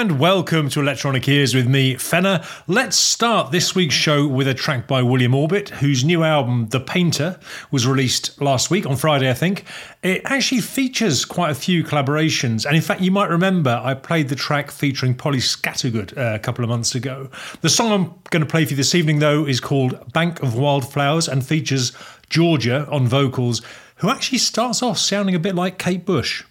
and welcome to Electronic Ears with me, Fenner. Let's start this week's show with a track by William Orbit, whose new album, The Painter, was released last week on Friday, I think. It actually features quite a few collaborations, and in fact, you might remember I played the track featuring Polly Scattergood uh, a couple of months ago. The song I'm going to play for you this evening, though, is called Bank of Wildflowers and features Georgia on vocals, who actually starts off sounding a bit like Kate Bush.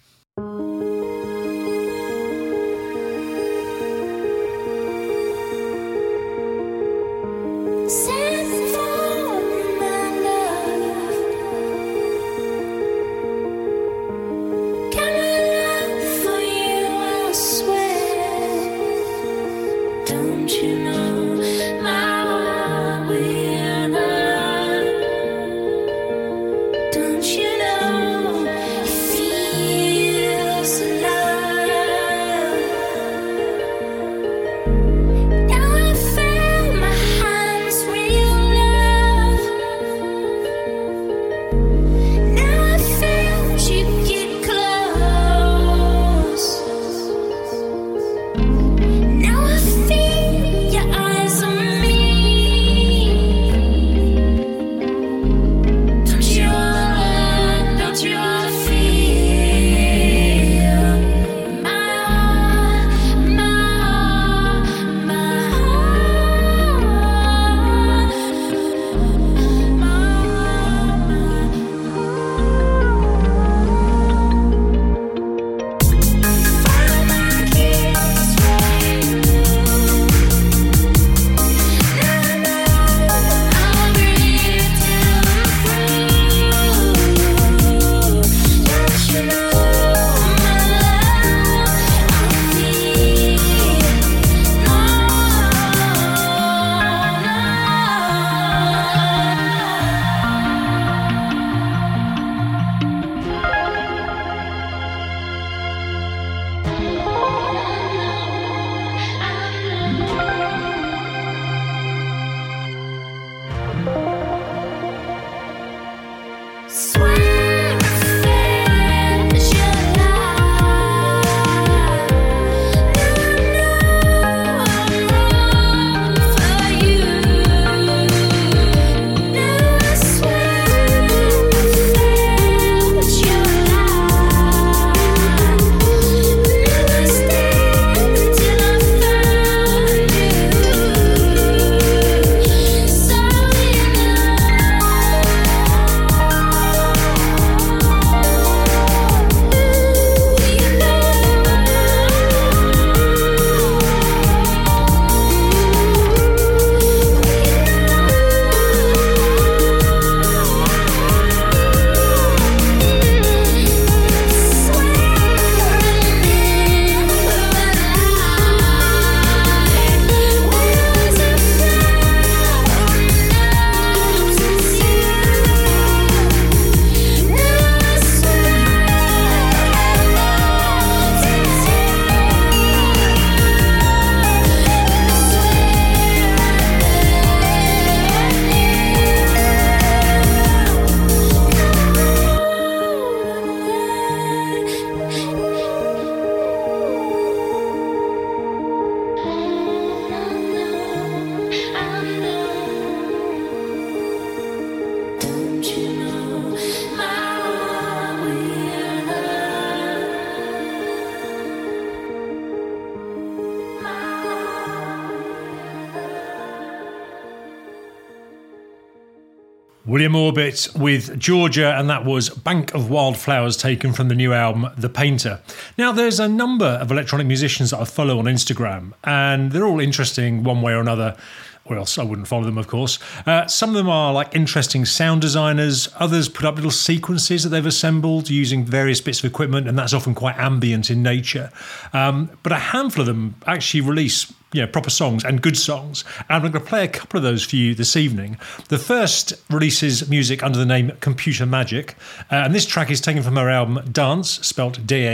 William Orbit with Georgia, and that was Bank of Wildflowers taken from the new album The Painter. Now, there's a number of electronic musicians that I follow on Instagram, and they're all interesting one way or another or else I wouldn't follow them, of course. Uh, some of them are like interesting sound designers. Others put up little sequences that they've assembled using various bits of equipment, and that's often quite ambient in nature. Um, but a handful of them actually release you know, proper songs and good songs. And I'm going to play a couple of those for you this evening. The first releases music under the name Computer Magic, uh, and this track is taken from her album Danz, spelt D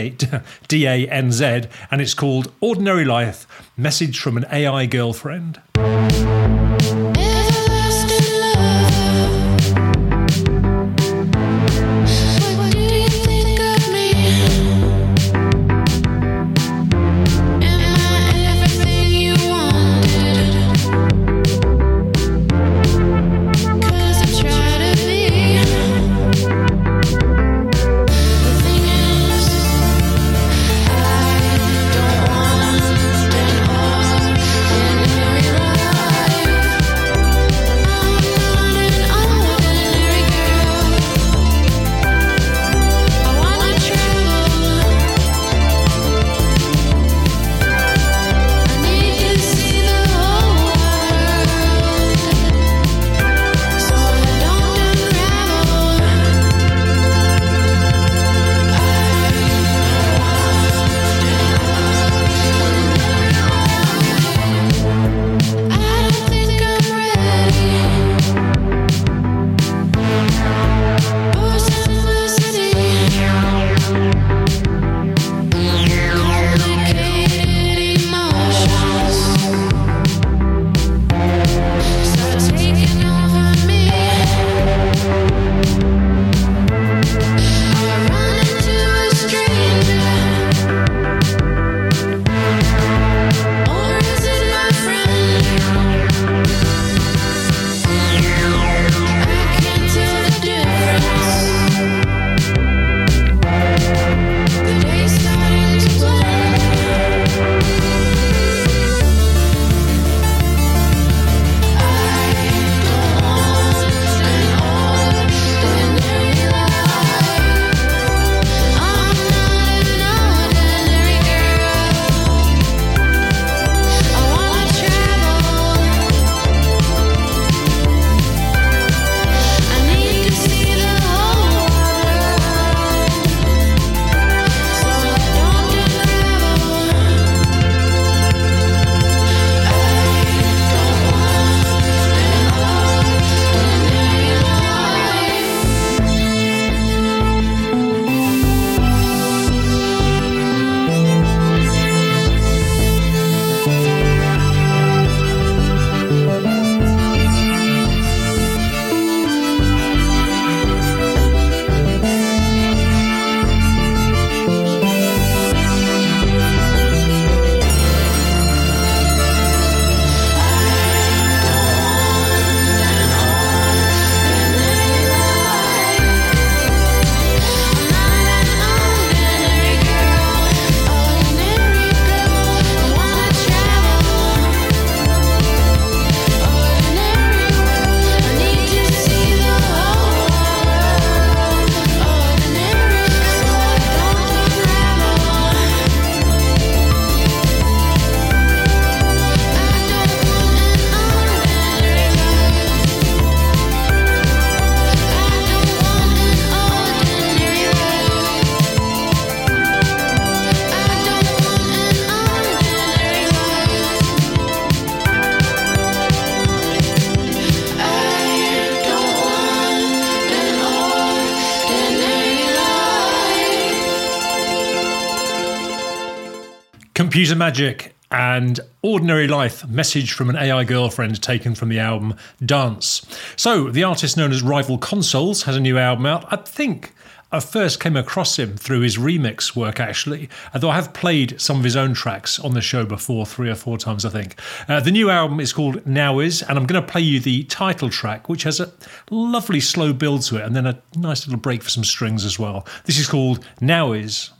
A N Z, and it's called Ordinary Life Message from an AI Girlfriend. Computer Magic and Ordinary Life, message from an AI girlfriend taken from the album Danz. So, the artist known as Rival Consoles has a new album out. I think I first came across him through his remix work, actually, although I have played some of his own tracks on the show before, three or four times, I think. Uh, the new album is called Now Is, and I'm going to play you the title track, which has a lovely slow build to it, and then a nice little break for some strings as well. This is called Now Is.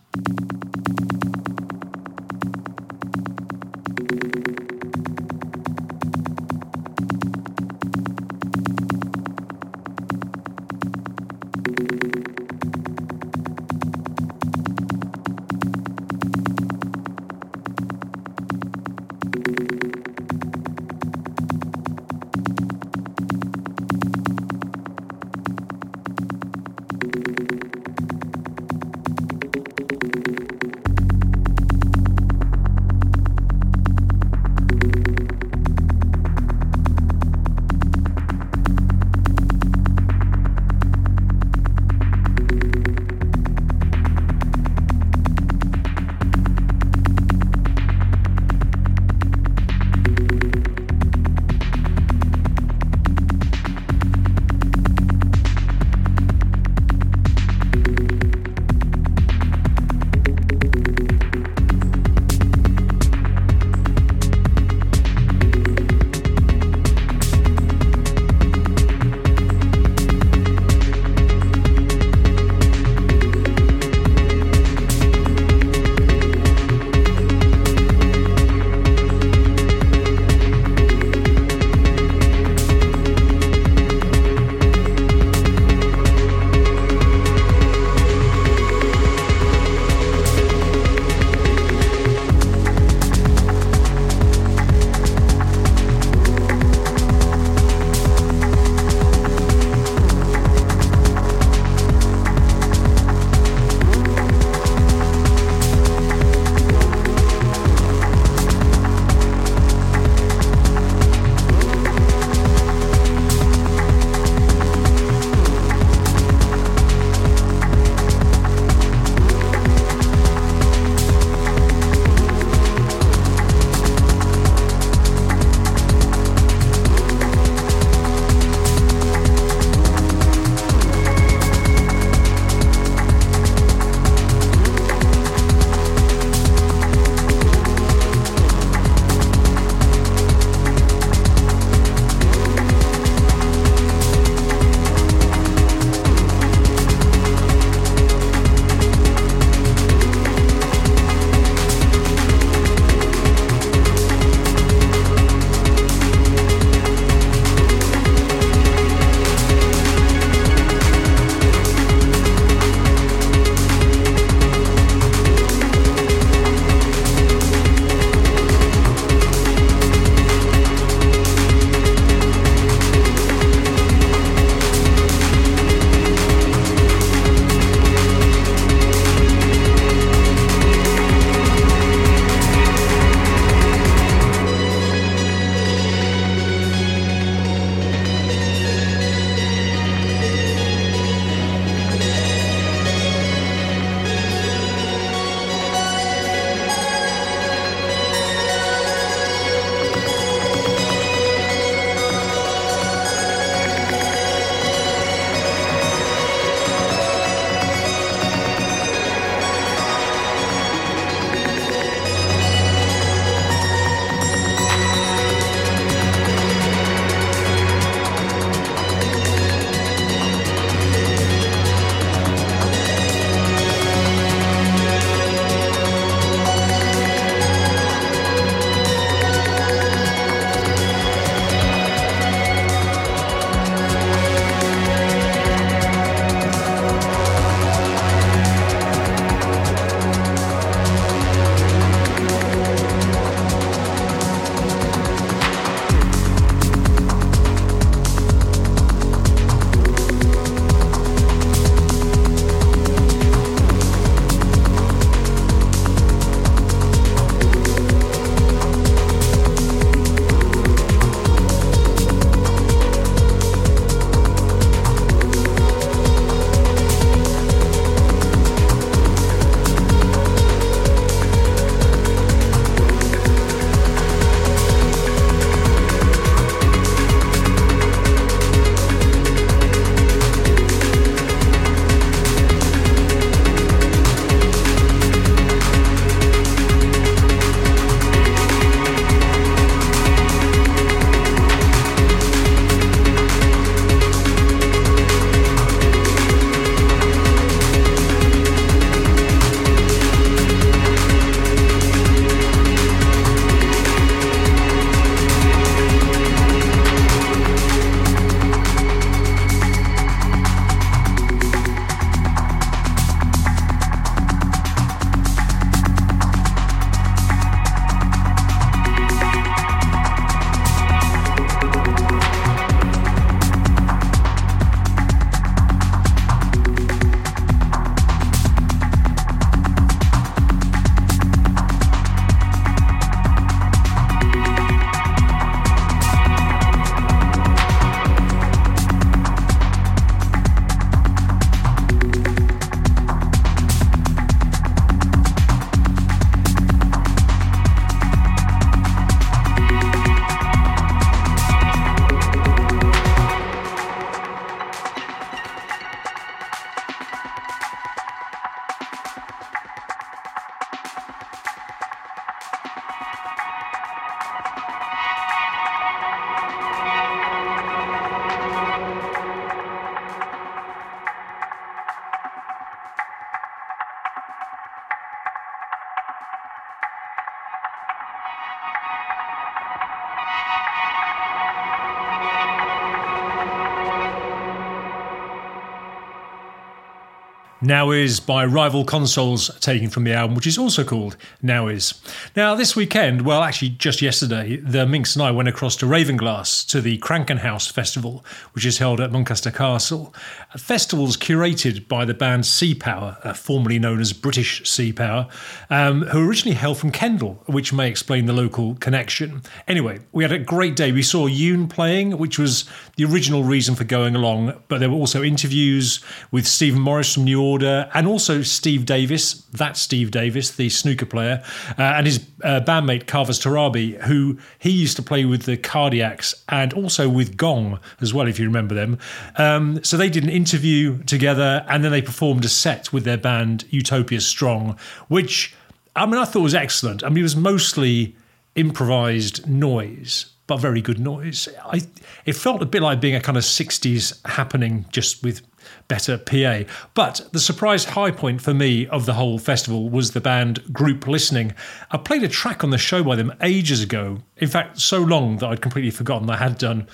Now Is by Rival Consoles, taken from the album, which is also called Now Is. Now, this weekend, well, actually, just yesterday, the Minx and I went across to Ravenglass to the Krankenhaus Festival, which is held at Muncaster Castle. Festival's curated by the band Sea Power, uh, formerly known as British Sea Power, um, who originally hailed from Kendal, which may explain the local connection. Anyway, we had a great day. We saw Yoon playing, which was the original reason for going along, but there were also interviews with Stephen Morris from New And also Steve Davis, that's Steve Davis, the snooker player, uh, and his uh, bandmate Kavus Torabi, who he used to play with the Cardiacs and also with Gong as well, if you remember them. Um, so they did an interview together, and then they performed a set with their band Utopia Strong, which I mean I thought was excellent. I mean it was mostly improvised noise but very good noise. I it felt a bit like being a kind of 60s happening just with better PA. But the surprise high point for me of the whole festival was the band Group Listening. I played a track on the show by them ages ago. In fact, so long that I'd completely forgotten I had done.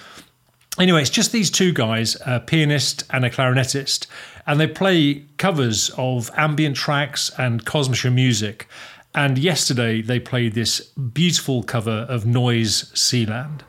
Anyway, it's just these two guys, a pianist and a clarinetist, and they play covers of ambient tracks and Kosmische music. And yesterday they played this beautiful cover of Neu!'s Seeland.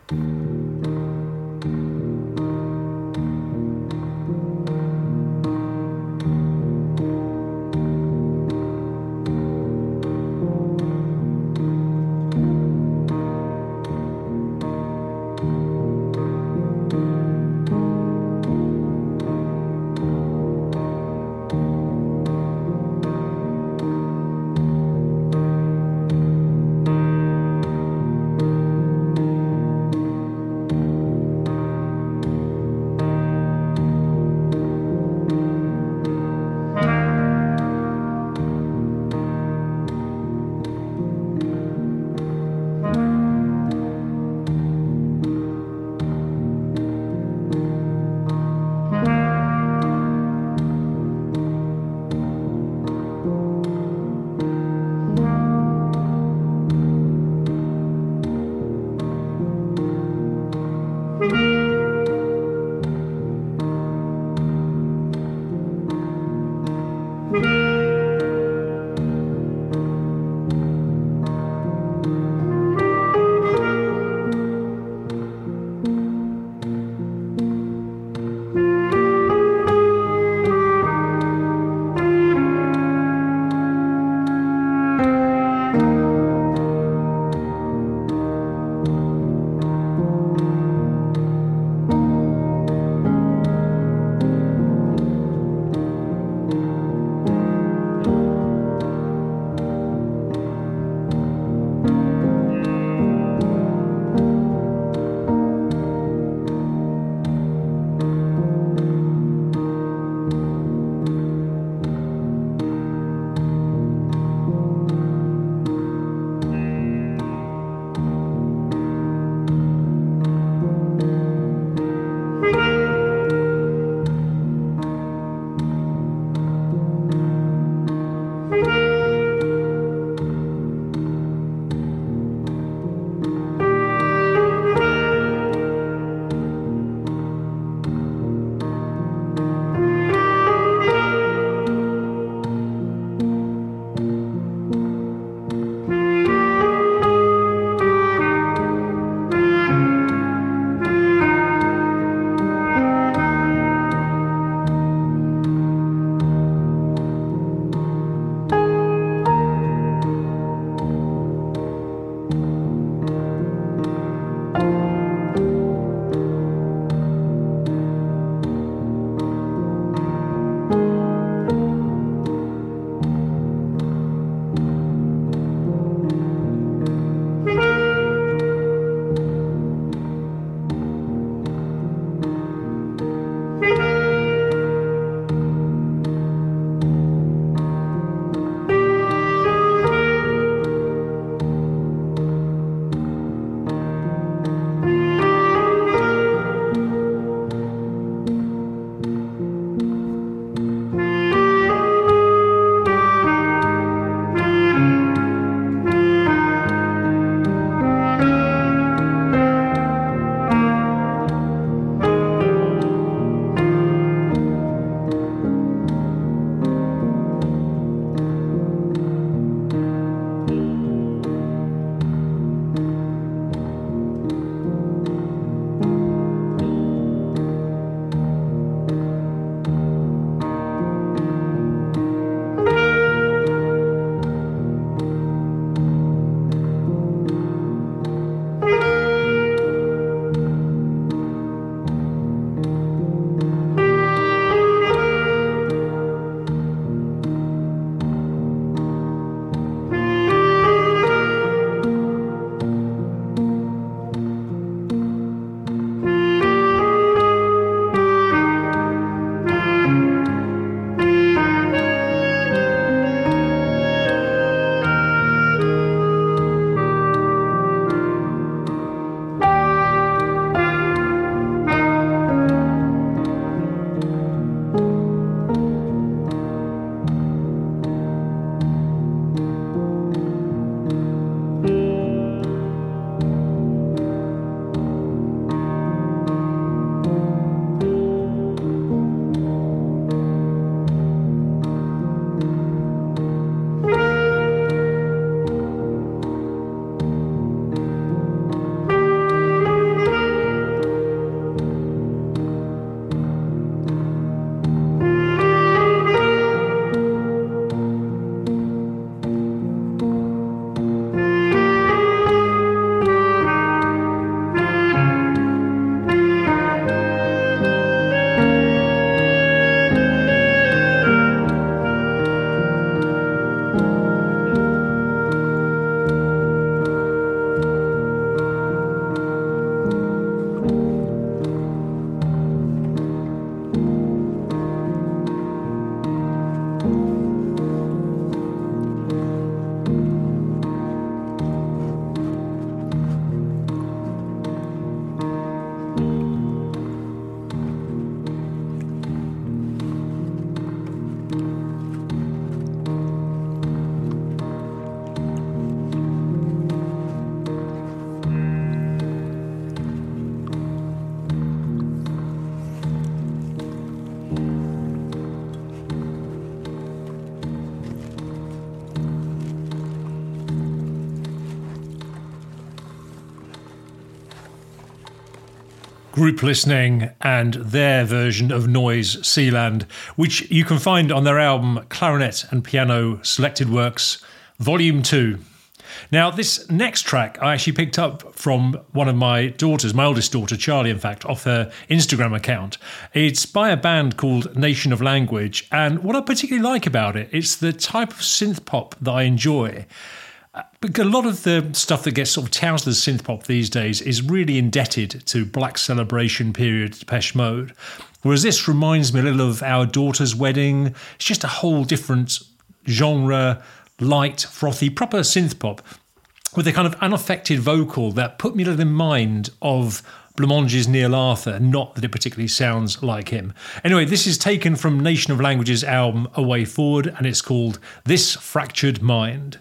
Group Listening and their version of Neu!'s Seeland, which you can find on their album Clarinet and Piano Selected Works, Volume 2. Now, this next track I actually picked up from one of my daughters, my oldest daughter, Charlie, in fact, off her Instagram account. It's by a band called Nation of Language, and what I particularly like about it, it's the type of synth pop that I enjoy. A lot of the stuff that gets sort of touted as synth pop these days is really indebted to Black Celebration period Depeche Mode. Whereas this reminds me a little of Our Daughter's Wedding. It's just a whole different genre, light, frothy, proper synth pop with a kind of unaffected vocal that put me a little in mind of Blancmange's Neil Arthur, not that it particularly sounds like him. Anyway, this is taken from Nation of Languages' album A Way Forward, and it's called This Fractured Mind.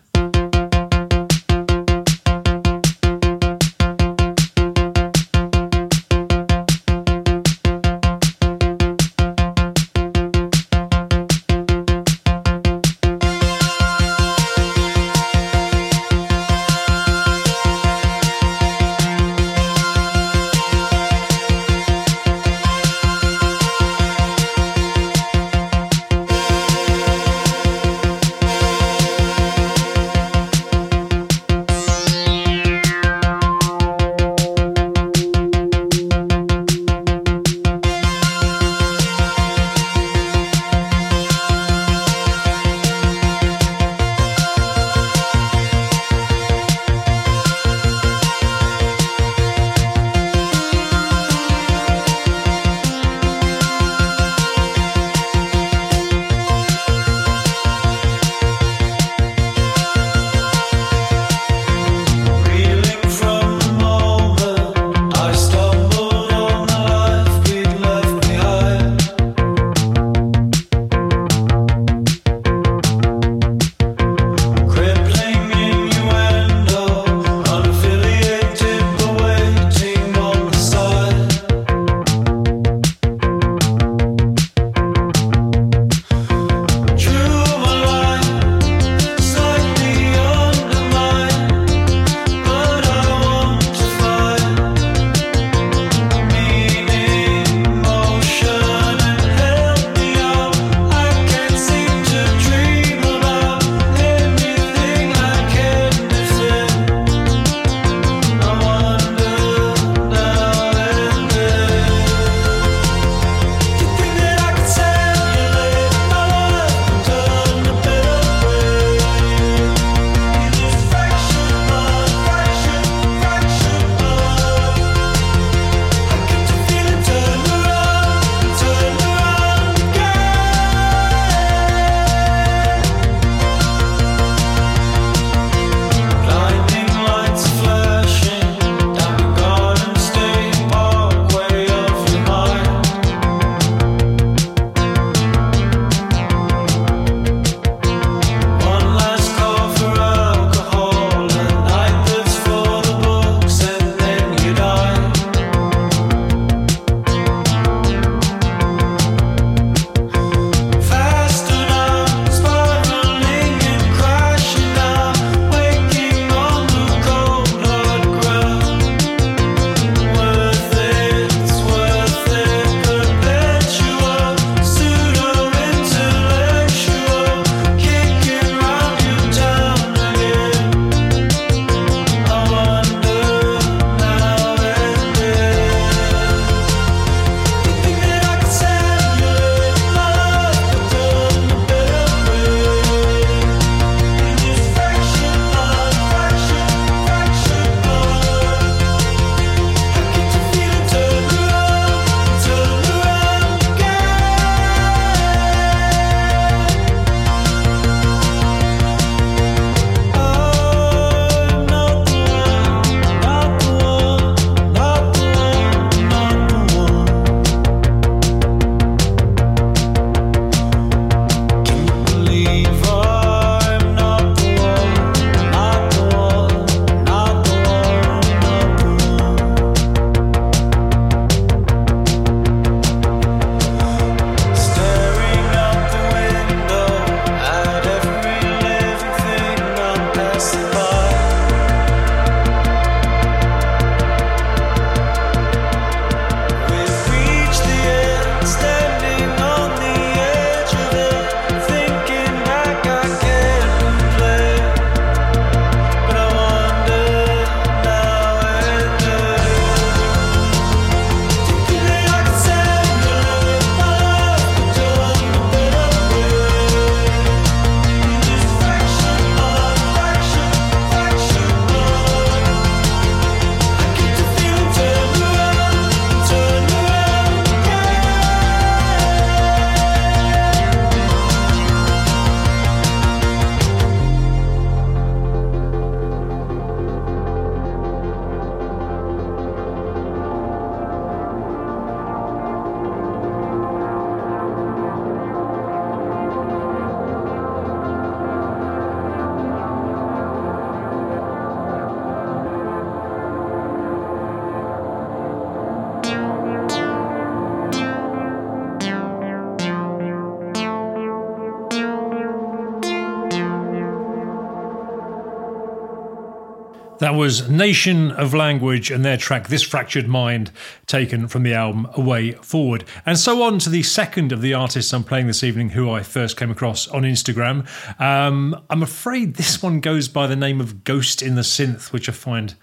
That was Nation of Language and their track This Fractured Mind, taken from the album A Way Forward. And so on to the second of the artists I'm playing this evening, who I first came across on Instagram. Um, I'm afraid this one goes by the name of Ghost in the Synth, which I find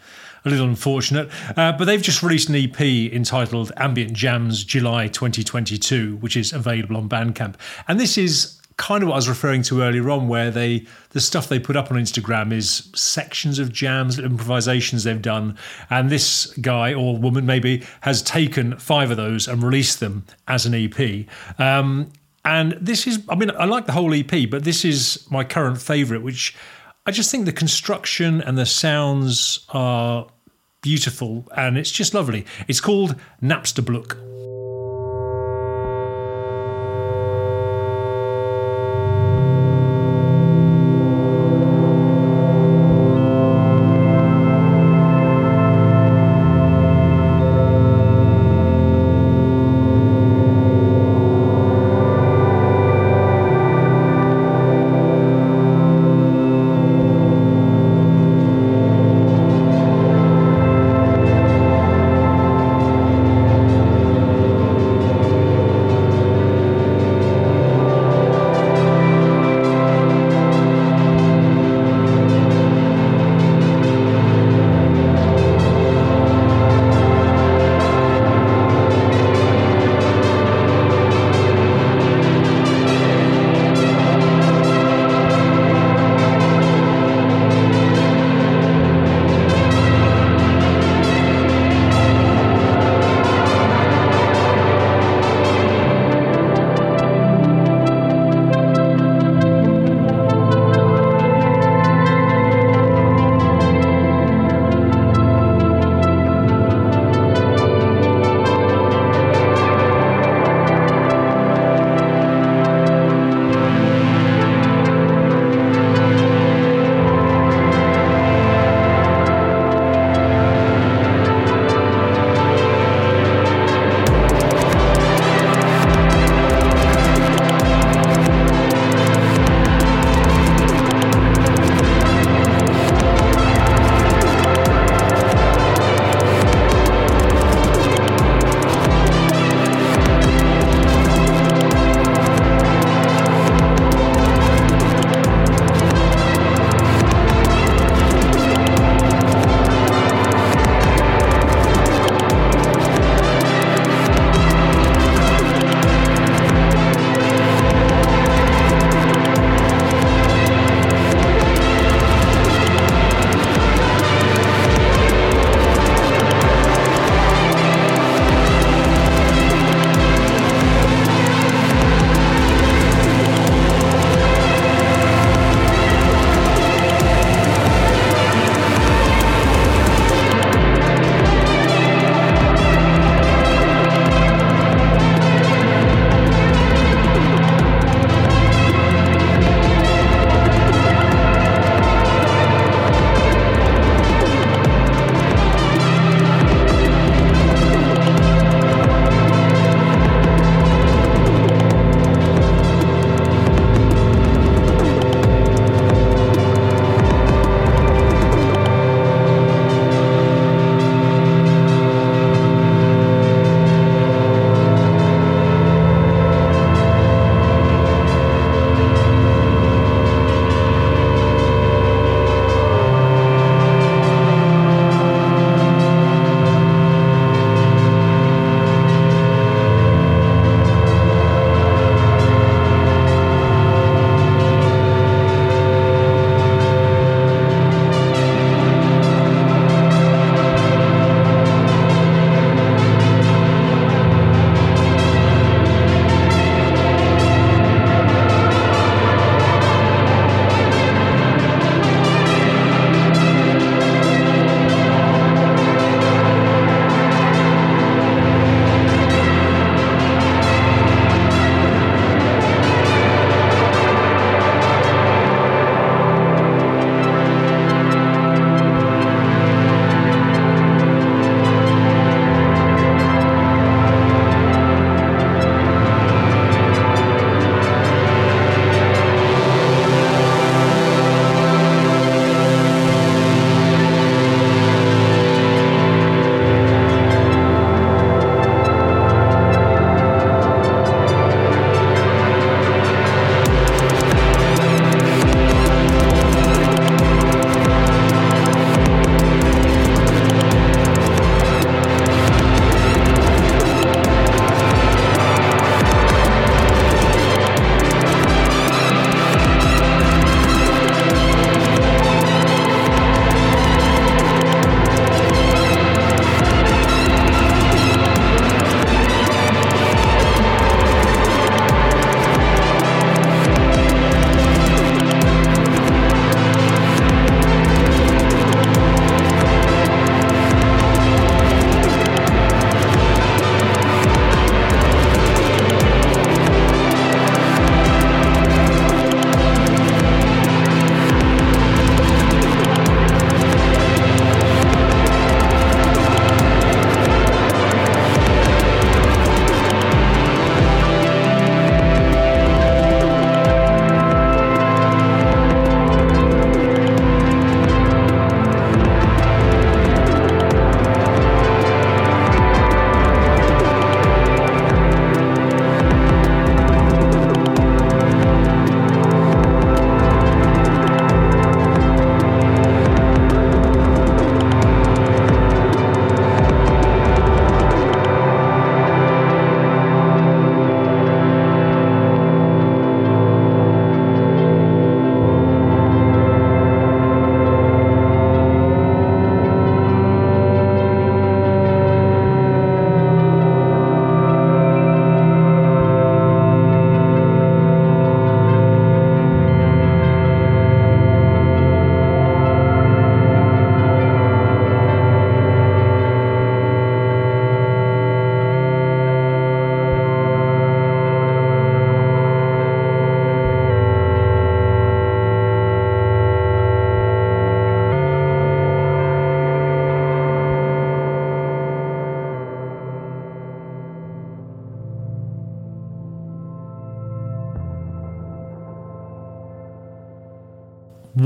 a little unfortunate. Uh, but they've just released an EP entitled Ambient Jams July 2022, which is available on Bandcamp. And this is kind of what I was referring to earlier on, where they the stuff they put up on Instagram is sections of jams, improvisations they've done, and this guy or woman maybe has taken five of those and released them as an EP. Um, and this is, I mean, I like the whole EP, but this is my current favourite, which I just think the construction and the sounds are beautiful and it's just lovely. It's called Napstablook.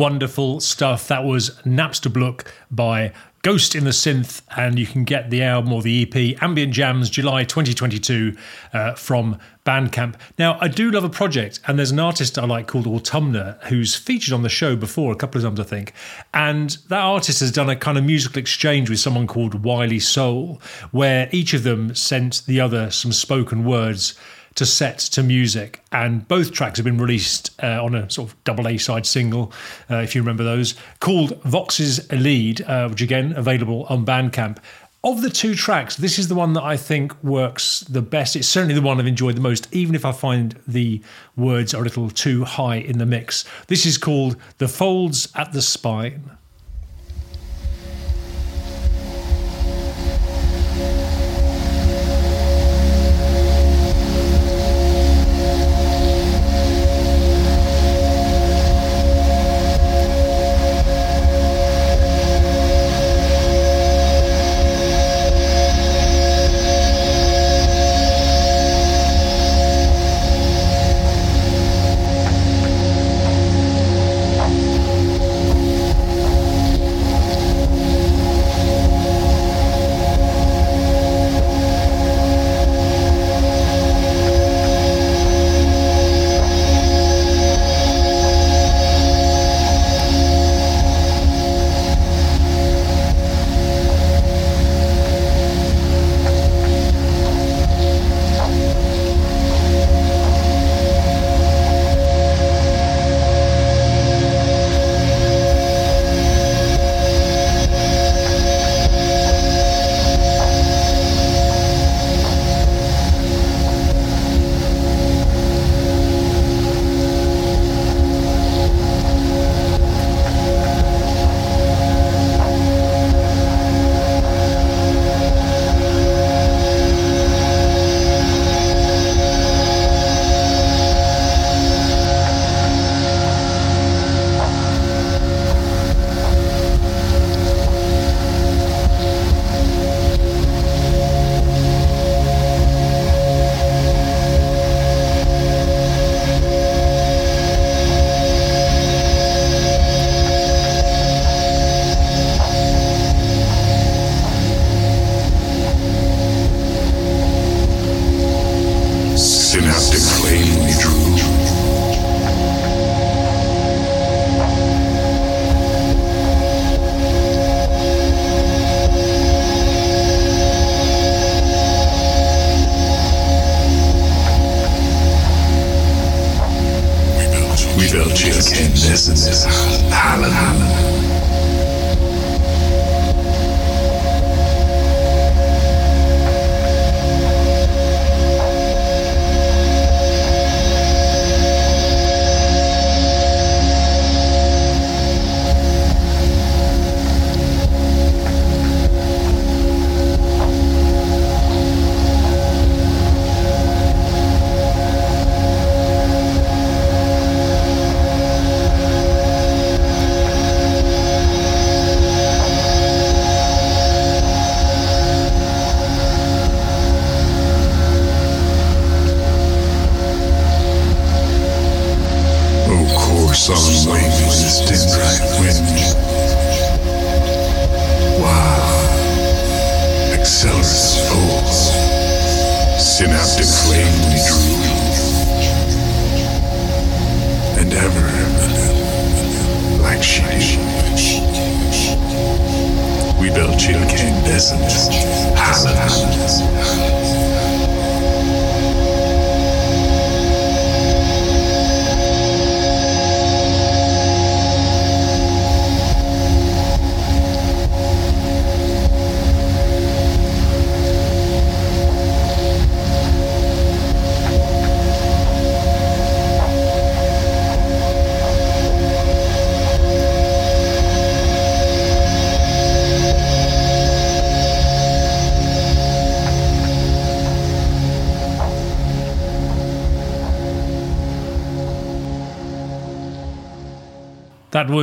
Wonderful stuff. That was Napstablook by Ghost in the Synth, and you can get the album or the EP Ambient Jams July 2022 uh, from Bandcamp. Now, I do love a project, and there's an artist I like called Autumna who's featured on the show before a couple of times, I think. And that artist has done a kind of musical exchange with someone called Wiley Soul, where each of them sent the other some spoken words to set to music. And both tracks have been released uh, on a sort of double A side single, uh, if you remember those, called Vox's Lead, uh, which again available on Bandcamp. Of the two tracks, this is the one that I think works the best. It's certainly the one I've enjoyed the most, even if I find the words are a little too high in the mix. This is called The Folds at the Spine.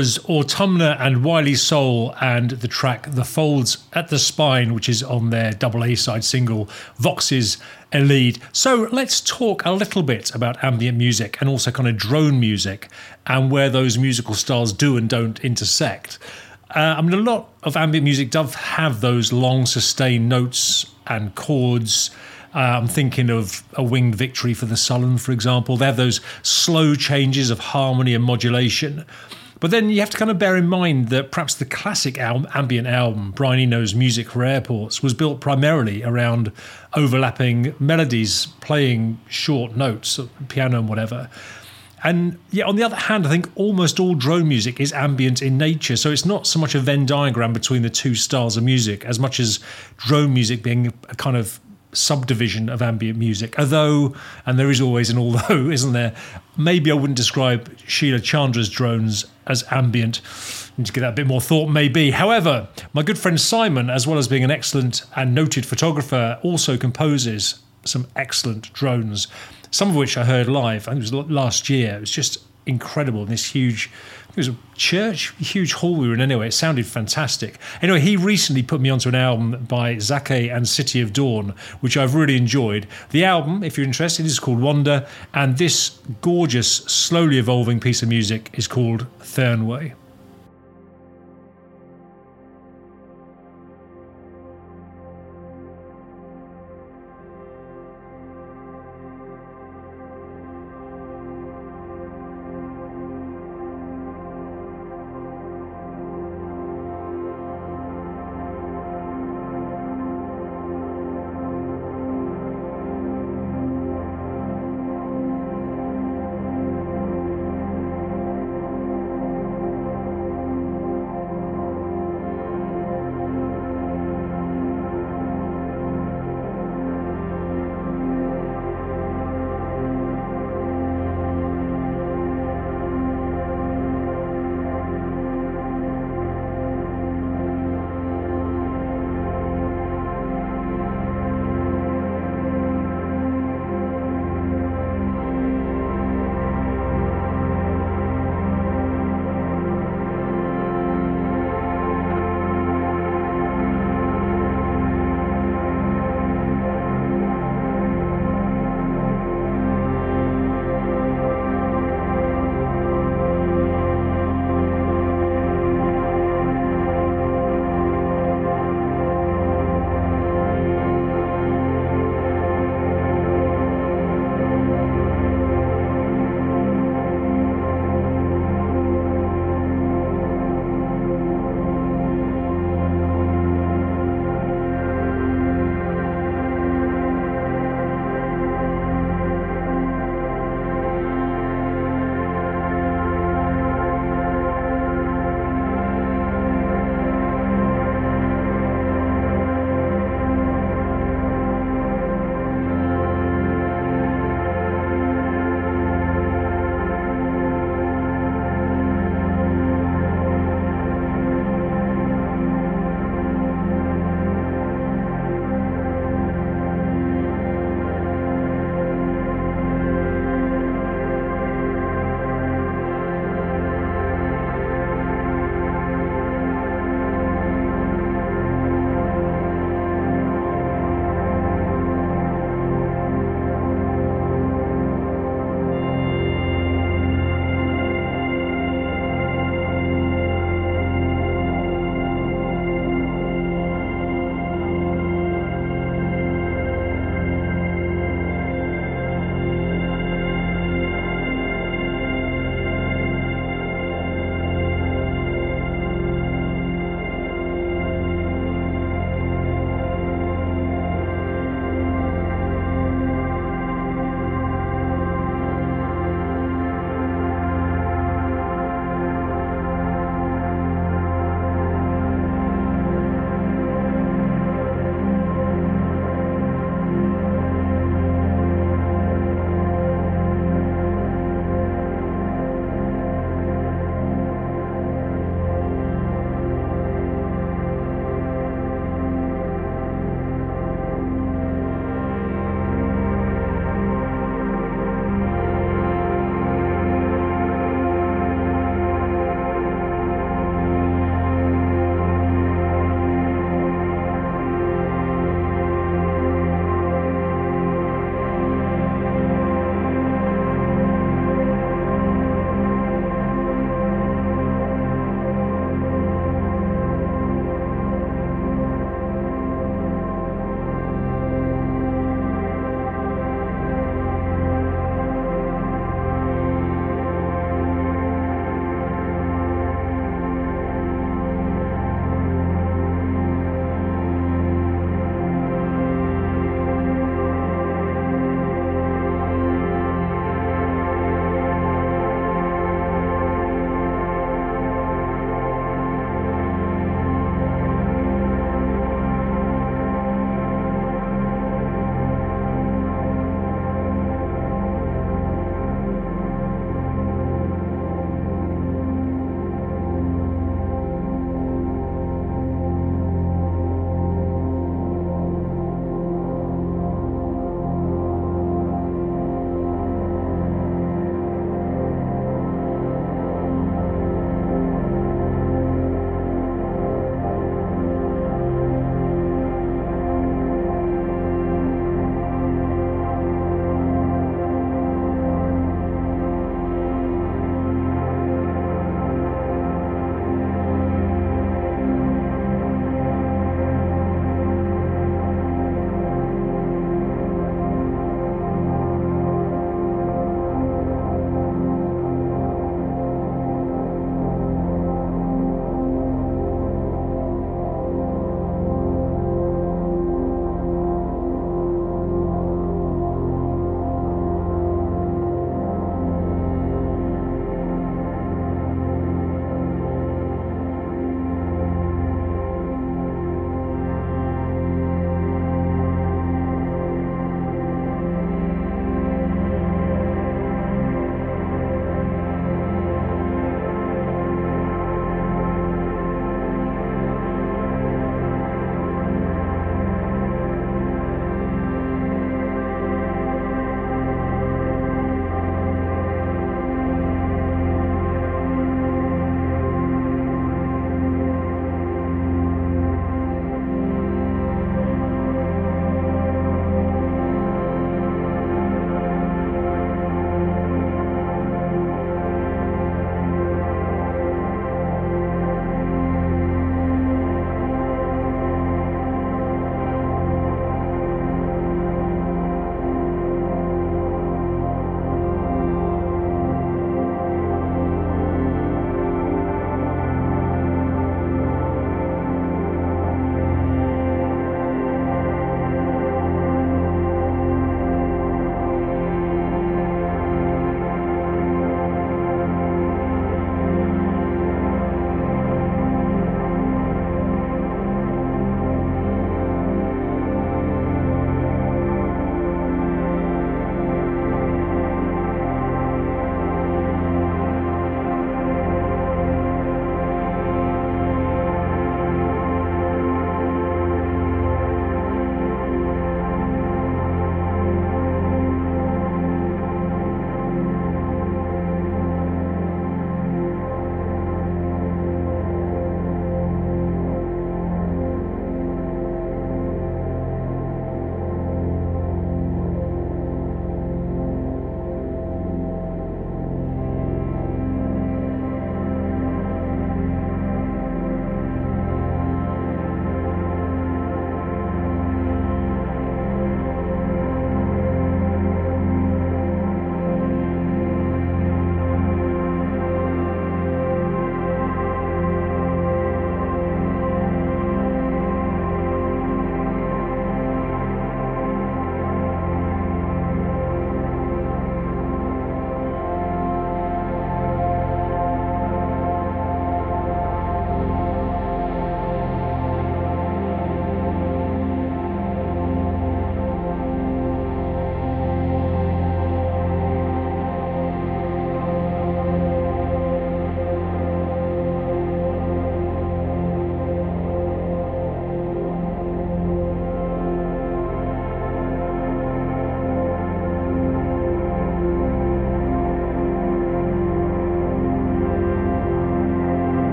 Was Autumna and Wiley Soul and the track The Folds at the Spine, which is on their double A side single, Vox's Elite. So let's talk a little bit about ambient music and also kind of drone music and where those musical styles do and don't intersect. Uh, I mean, a lot of ambient music does have those long sustained notes and chords. Uh, I'm thinking of a winged victory for the Sullen, for example. They have those slow changes of harmony and modulation. But then you have to kind of bear in mind that perhaps the classic album, ambient album, Brian Eno's Music for Airports, was built primarily around overlapping melodies, playing short notes, piano and whatever. And yet, on the other hand, I think almost all drone music is ambient in nature. So it's not so much a Venn diagram between the two styles of music as much as drone music being a kind of subdivision of ambient music. Although, and there is always an although, isn't there? Maybe I wouldn't describe Sheila Chandra's drones as ambient. Need to give that a bit more thought, maybe. However, my good friend Simon, as well as being an excellent and noted photographer, also composes some excellent drones. Some of which I heard live. I think it was last year. It was just incredible. in This huge it was a church, huge hall we were in anyway. It sounded fantastic. Anyway, he recently put me onto an album by Zake and City of Dawn, which I've really enjoyed. The album, if you're interested, is called Wonder, and this gorgeous, slowly evolving piece of music is called Fernweh.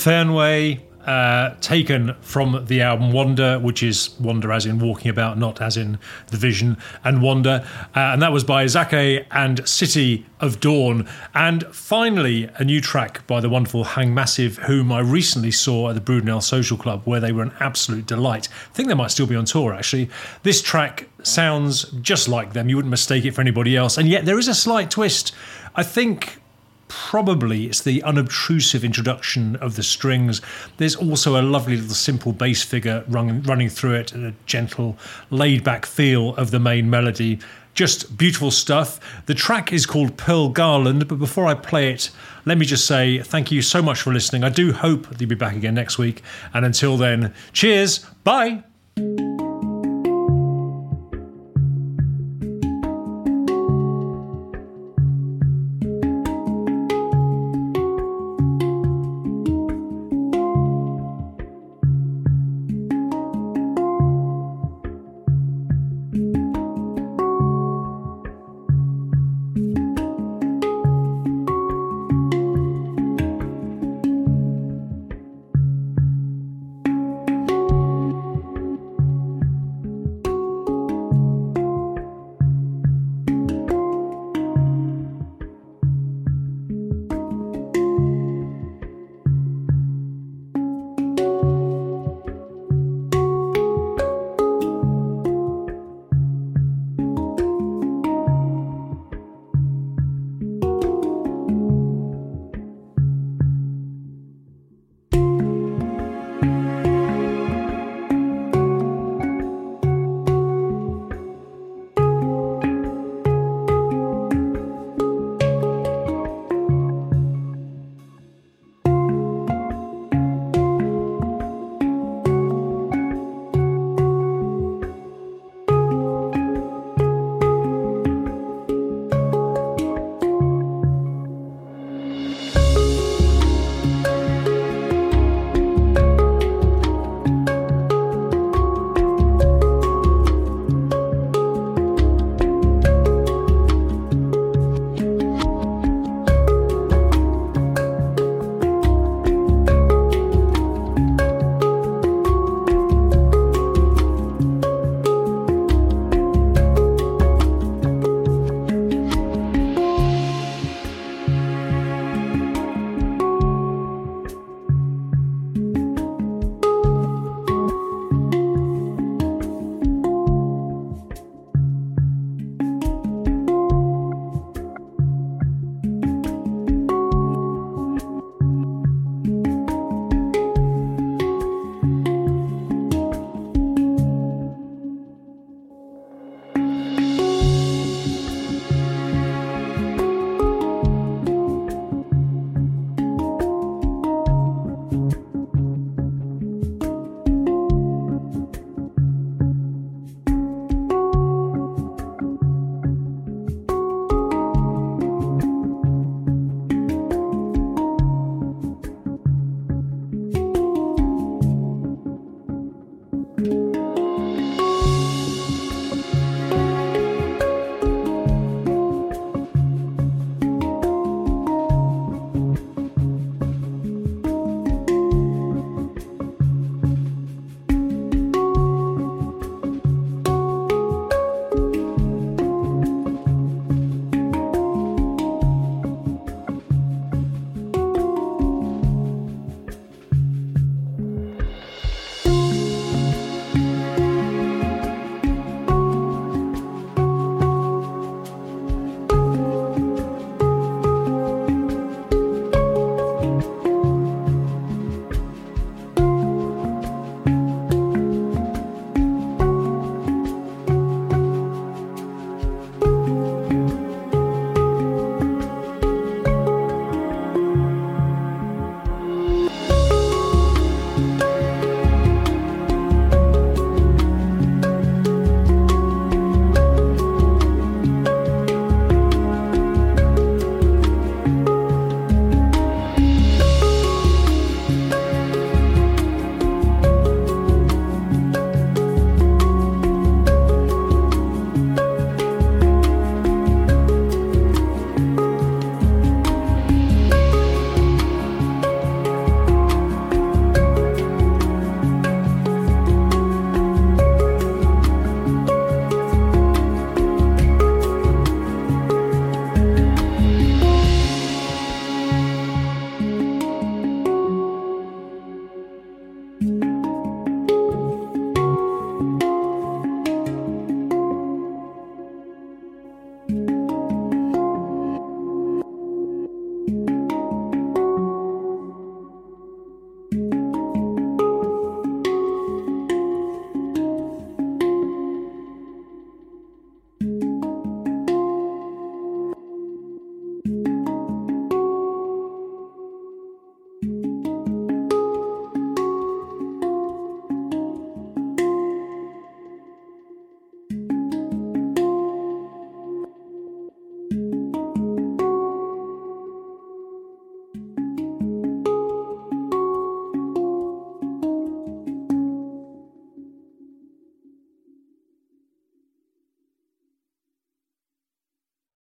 Fernweh, uh, taken from the album Wander, which is Wander as in walking about, not as in the vision and Wander. Uh, and that was by Zake and City of Dawn. And finally, a new track by the wonderful Hang Massive, whom I recently saw at the Brudenell Social Club, where they were an absolute delight. I think they might still be on tour, actually. This track sounds just like them. You wouldn't mistake it for anybody else. And yet there is a slight twist. I think probably it's the unobtrusive introduction of the strings. There's also a lovely little simple bass figure run, running through it and a gentle, laid back feel of the main melody. Just beautiful stuff. The track is called Pearl Garland, but before I play it, let me just say thank you so much for listening. I do hope that you'll be back again next week. And until then, cheers, bye.